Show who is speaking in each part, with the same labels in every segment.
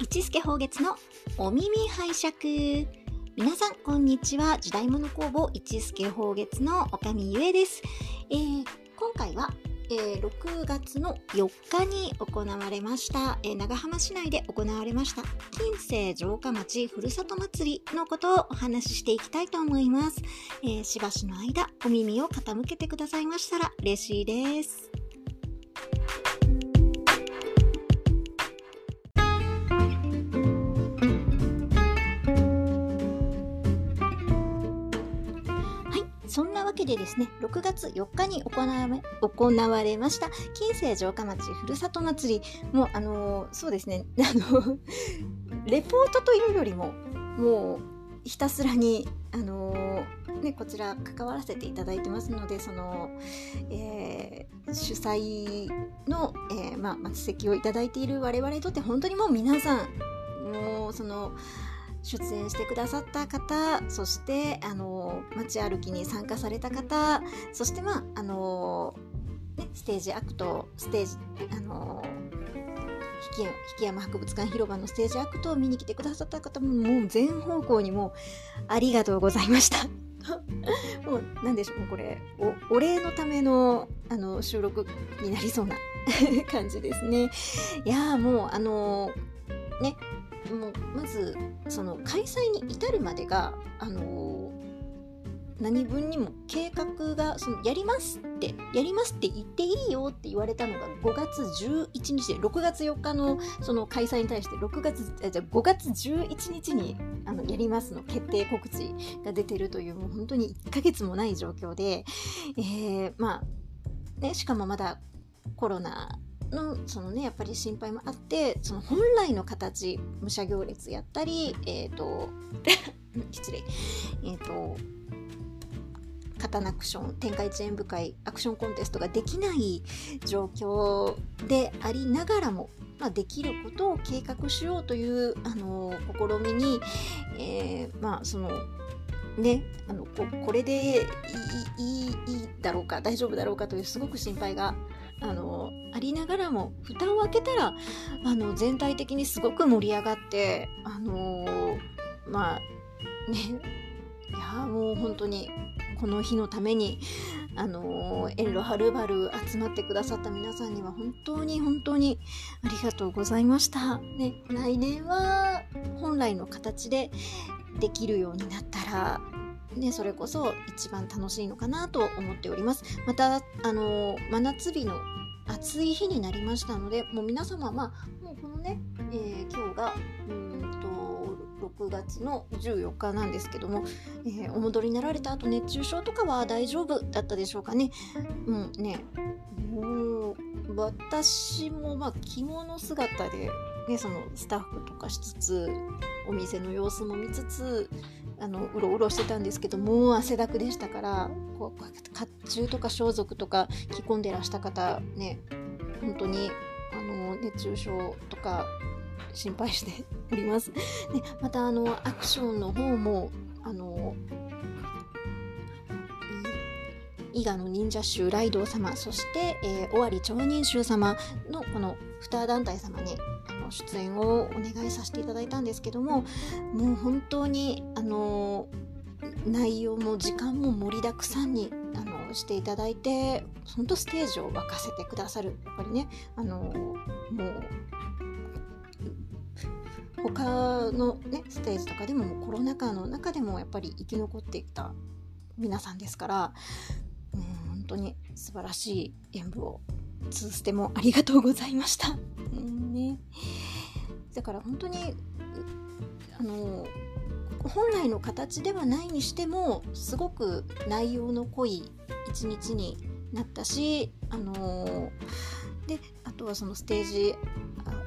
Speaker 1: 一助宝月のお耳拝借。皆さんこんにちは。時代物工房一助宝月の岡見ゆえです、えー今回は、えー6月の4日に行われました、えー長浜市内で行われました。近世城下町ふるさと祭りのことをお話ししていきたいと思います、えーしばしの間お耳を傾けてくださいましたら嬉しいです。けでですね、6月4日に行われました、近世城下町ふるさと祭り、もう、あのーそうですね、あの、レポートというよりも、もう、ひたすらに、あのーね、こちら関わらせていただいてますので、その、えー主催の、えーまあ、末席をいただいている我々にとって、本当にもう皆さん、もう、その、出演してくださった方そしてあの街歩きに参加された方そしてまああの、ね、ステージアクトステージあの引引山博物館広場のステージアクトを見に来てくださった方ももう全方向にもありがとうございました。もうなんでしょうもうこれお礼のためのあの収録になりそうな 感じですね。いやもうあのねもまずその開催に至るまでがあの何分にも計画がそのやりますってやりますって言っていいよって言われたのが5月11日で6月4日のその開催に対して6月あじゃ5月11日にあのやりますの決定告知が出てるというもう本当に1ヶ月もない状況で、えーまあね、しかもまだコロナのそのねやっぱり心配もあってその本来の形武者行列やったりえっ、と 失礼。えっ、と刀アクション天下一円部会アクションコンテストができない状況でありながらも、まあ、できることを計画しようというあの試みに、えーまあそのねあのここれでいいいいいいだろうか大丈夫だろうかというすごく心配があのありながらも蓋を開けたらあの全体的にすごく盛り上がってあのまあねいやもう本当にこの日のためにあの遠路はるばる集まってくださった皆さんには本当に本当にありがとうございました。ね、来年は本来の形でできるようになったらね、それこそ一番楽しいのかなと思っております。また、あの真夏日の暑い日になりましたので、もう皆様、まあ、もうこのね、えー今日が、うんと、6月の14日なんですけども、えーお戻りになられた後熱中症とかは大丈夫だったでしょうかね。もうね、もう、私もまあ着物姿で、ね、そのスタッフとかしつつ、お店の様子も見つつ、あのうろうろしてたんですけどもう汗だくでしたからこう甲冑とか装束とか着込んでらした方ね本当にあの熱中症とか心配しております。で またあのアクションの方もあの伊賀の忍者衆ライドウ様そして、えー、尾張町人衆様のこの2団体様にあ出演をお願いさせていただいたんですけどももう本当にあの内容も時間も盛りだくさんにあのしていただいて本当ステージを沸かせてくださるやっぱりねあのもう他の、ね、ステージとかでももうコロナ禍の中でもやっぱり生き残っていた皆さんですからうん本当に素晴らしい演舞を通ステもありがとうございました。うんね、だから本当にあの本来の形ではないにしてもすごく内容の濃い一日になったしあのであとはそのステージ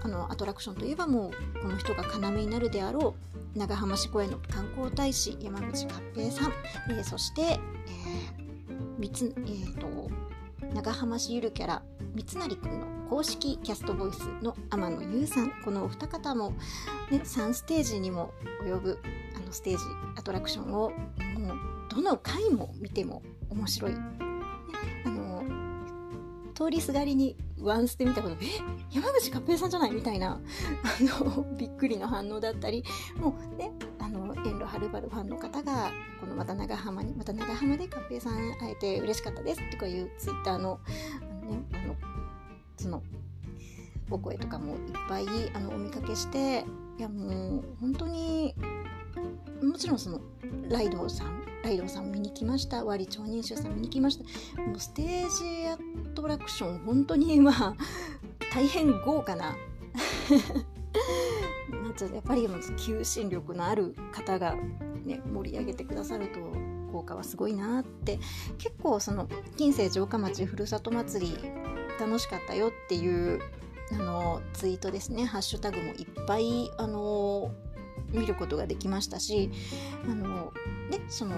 Speaker 1: あのアトラクションといえばもうこの人が要になるであろう長浜市公園の観光大使山口勝平さん、えーそして、えーみつえーと長浜市ゆるキャラ三成くんの公式キャストボイスの天野優さん。このお二方も、ね、3ステージにも及ぶあのステージアトラクションをもうどの回も見ても面白い、ねあの通りすがりにワンステ見たことえ山口勝平さんじゃない？みたいなあのびっくりの反応だったりもうね遠路はるばるファンの方がこのまた長浜にまた長浜で勝平さん会えて嬉しかったです。とかいうツイッターのあの、ね、あのそのお声とかもいっぱいあのお見かけしていやもう本当にもちろんそのライドさんライドさん見に来ました。割超認証さん見に来ました。もうステージアトラクション本当にまあ大変豪華ななんつうやっぱり求心力のある方が、ね、盛り上げてくださると効果はすごいなって結構その近世城下町ふるさと祭り楽しかったよっていうあのツイートですね。ハッシュタグもいっぱいあの見ることができましたしあの、ね、その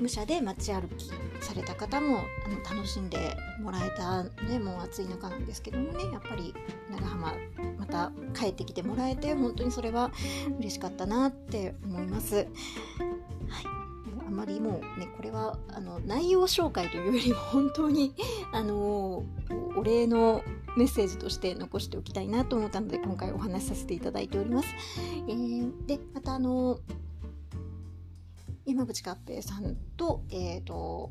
Speaker 1: 武者で街歩きされた方もあの楽しんでもらえたねもう暑い中なんですけどもねやっぱり長浜また帰ってきてもらえて本当にそれは嬉しかったなって思います。はいあまりもうねこれはあの内容紹介というよりも本当にあのお礼のメッセージとして残しておきたいなと思ったので今回お話しさせていただいております。えー、でまたあの山口勝平さんと,、えーと、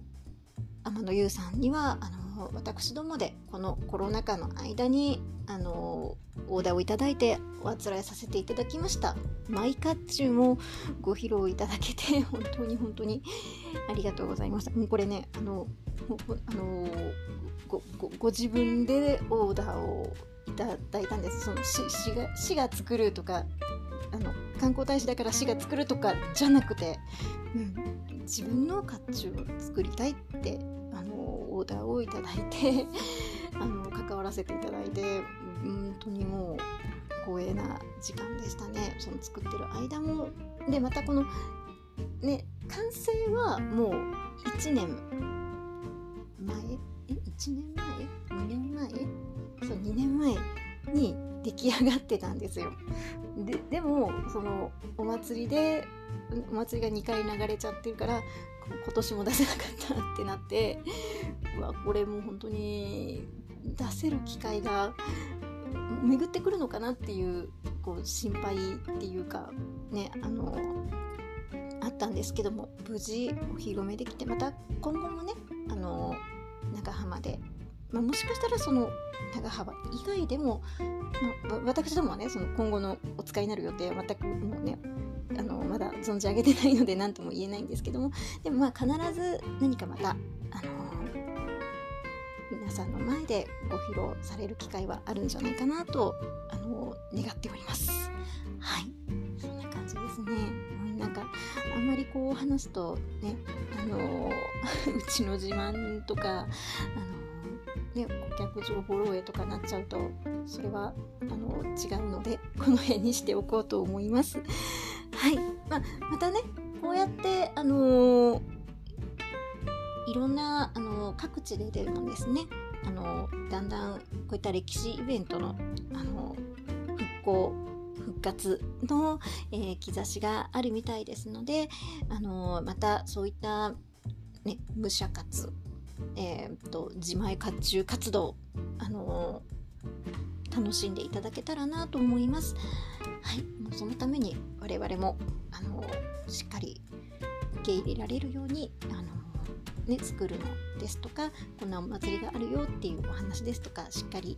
Speaker 1: 天野優さんにはあの私どもでこのコロナ禍の間にあのオーダーをいただいておあつらえさせていただきました。マイカッチュもご披露いただけて 本当に本当にありがとうございました。もうこれねあのあのごごご自分でオーダーをいただいたんです。その市が市が作るとかあの観光大使だから市が作るとかじゃなくてうん、自分の甲冑を作りたいってあのオーダーをいただいて あの関わらせていただいて本当にもう光栄な時間でしたね。その作ってる間も。でまたこのね完成はもう1年前？え1年前？2年前？に出来上がってたんですよ。ででもそのお祭りでお祭りが2回流れちゃってるから今年も出せなかったってなってうわこれもう本当に出せる機会が巡ってくるのかなっていうこう心配っていうかねあのあったんですけども無事お披露目できてまた今後もねあの長浜でまあ、もしかしたらその長幅以外でも、まあ、私どもはねその今後のお使いになる予定は全くもうねあのまだ存じ上げてないので何とも言えないんですけどもでもまあ必ず何かまた、あの皆さんの前でご披露される機会はあるんじゃないかなと、あの願っております。はいそんな感じですね。なんかあんまりこう話すとね、あの うちの自慢とか、あのね、顧客情報漏洩とかなっちゃうとそれはあの違うので この辺にしておこうと思います。はい、まあ、またねこうやってあのー、いろんな、あのー、各地ででもですね、あのー、だんだんこういった歴史イベントの、あの復興復活の、えー、兆しがあるみたいですので、あのまたそういった、ね、武者活えーと、自前甲冑活動、あのー、楽しんでいただけたらなと思います。はい、もうそのために我々も、あのー、しっかり受け入れられるように、あの、ね、作るのですとかこんなお祭りがあるよっていうお話ですとかしっかり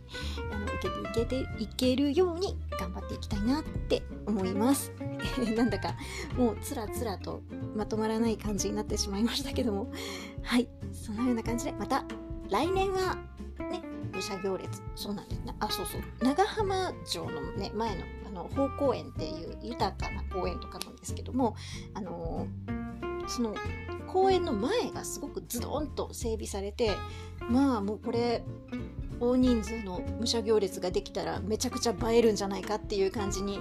Speaker 1: あの受けていけていけるように頑張っていきたいなって思います。なんだかもうつらつらとまとまらない感じになってしまいましたけども。はい。そのような感じでまた来年はね武者行列。そうなんですね。あそうそう。長浜城のね前のあの宝公園っていう豊かな公園とかなんですけどもあのー、その公園の前がすごくズドンと整備されてまあもうこれ大人数の武者行列ができたらめちゃくちゃ映えるんじゃないかっていう感じに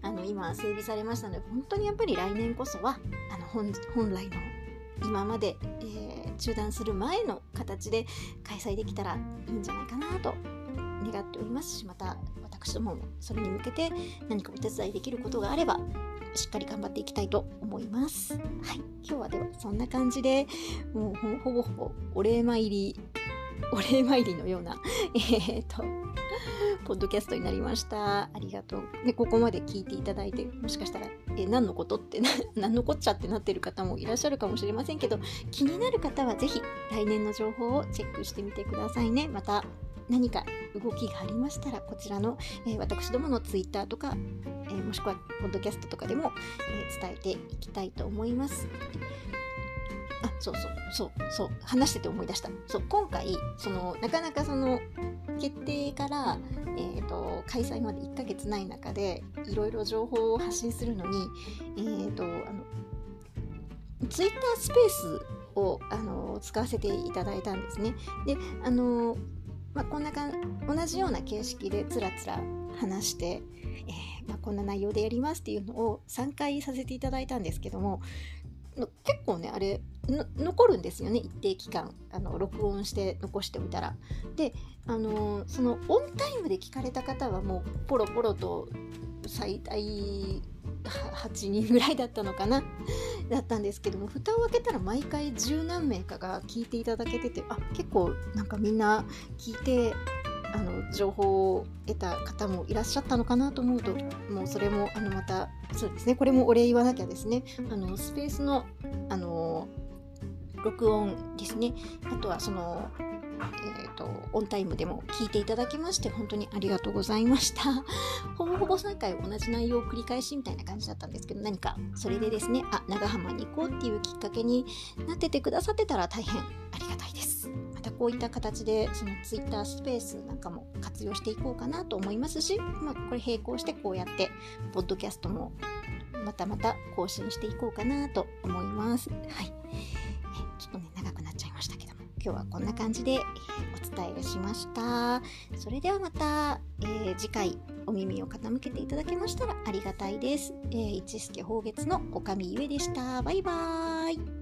Speaker 1: あの今整備されましたので本当にやっぱり来年こそはあの本来の今まで、えー、中断する前の形で開催できたらいいんじゃないかなと願っておりますしまた私どももそれに向けて何かお手伝いできることがあればしっかり頑張っていきたいと思います。はい、今日はではそんな感じでもうほぼほぼお礼参りお礼参りのような、えっ、と、ポッドキャストになりました。ありがとう。で、ここまで聞いていただいて、もしかしたら、え、何のことって 何のこっちゃってなってる方もいらっしゃるかもしれませんけど、気になる方はぜひ来年の情報をチェックしてみてくださいね。また、何か動きがありましたらこちらの、えー、私どものツイッターとか、えー、もしくはポッドキャストとかでも、えー、伝えていきたいと思います。あそうそうそうそう話してて思い出したそう今回そのなかなかその決定から、えーと、開催まで1ヶ月ない中でいろいろ情報を発信するのに、えーと、あのツイッタースペースをあの使わせていただいたんですね。であのまあ、こんなか同じような形式でつらつら話して、えー、まあ、こんな内容でやりますっていうのを3回させていただいたんですけども結構ねあれ残るんですよね一定期間あの録音して残しておいたら。であのそのオンタイムで聞かれた方はもうポロポロと最大8人ぐらいだったのかなだったんですけども蓋を開けたら毎回十何名かが聞いていただけててあ結構なんかみんな聞いてあの情報を得た方もいらっしゃったのかなと思うともうそれもあのまたそうですねこれもお礼言わなきゃですねあのスペースのあの録音ですねあとはそのえーと、オンタイムでも聞いていただきまして本当にありがとうございました ほぼほぼ3回同じ内容を繰り返しみたいな感じだったんですけど何かそれでですねあ長浜に行こうっていうきっかけになっててくださってたら大変ありがたいですまたこういった形でその Twitter スペースなんかも活用していこうかなと思いますし、まあ、これ並行してこうやってポッドキャストもまたまた更新していこうかなと思います。はい。今日はこんな感じでお伝えしました。それではまた、えー、次回お耳を傾けていただけましたらありがたいです。えー、一助宝月のおかみゆえでした。バイバーイ。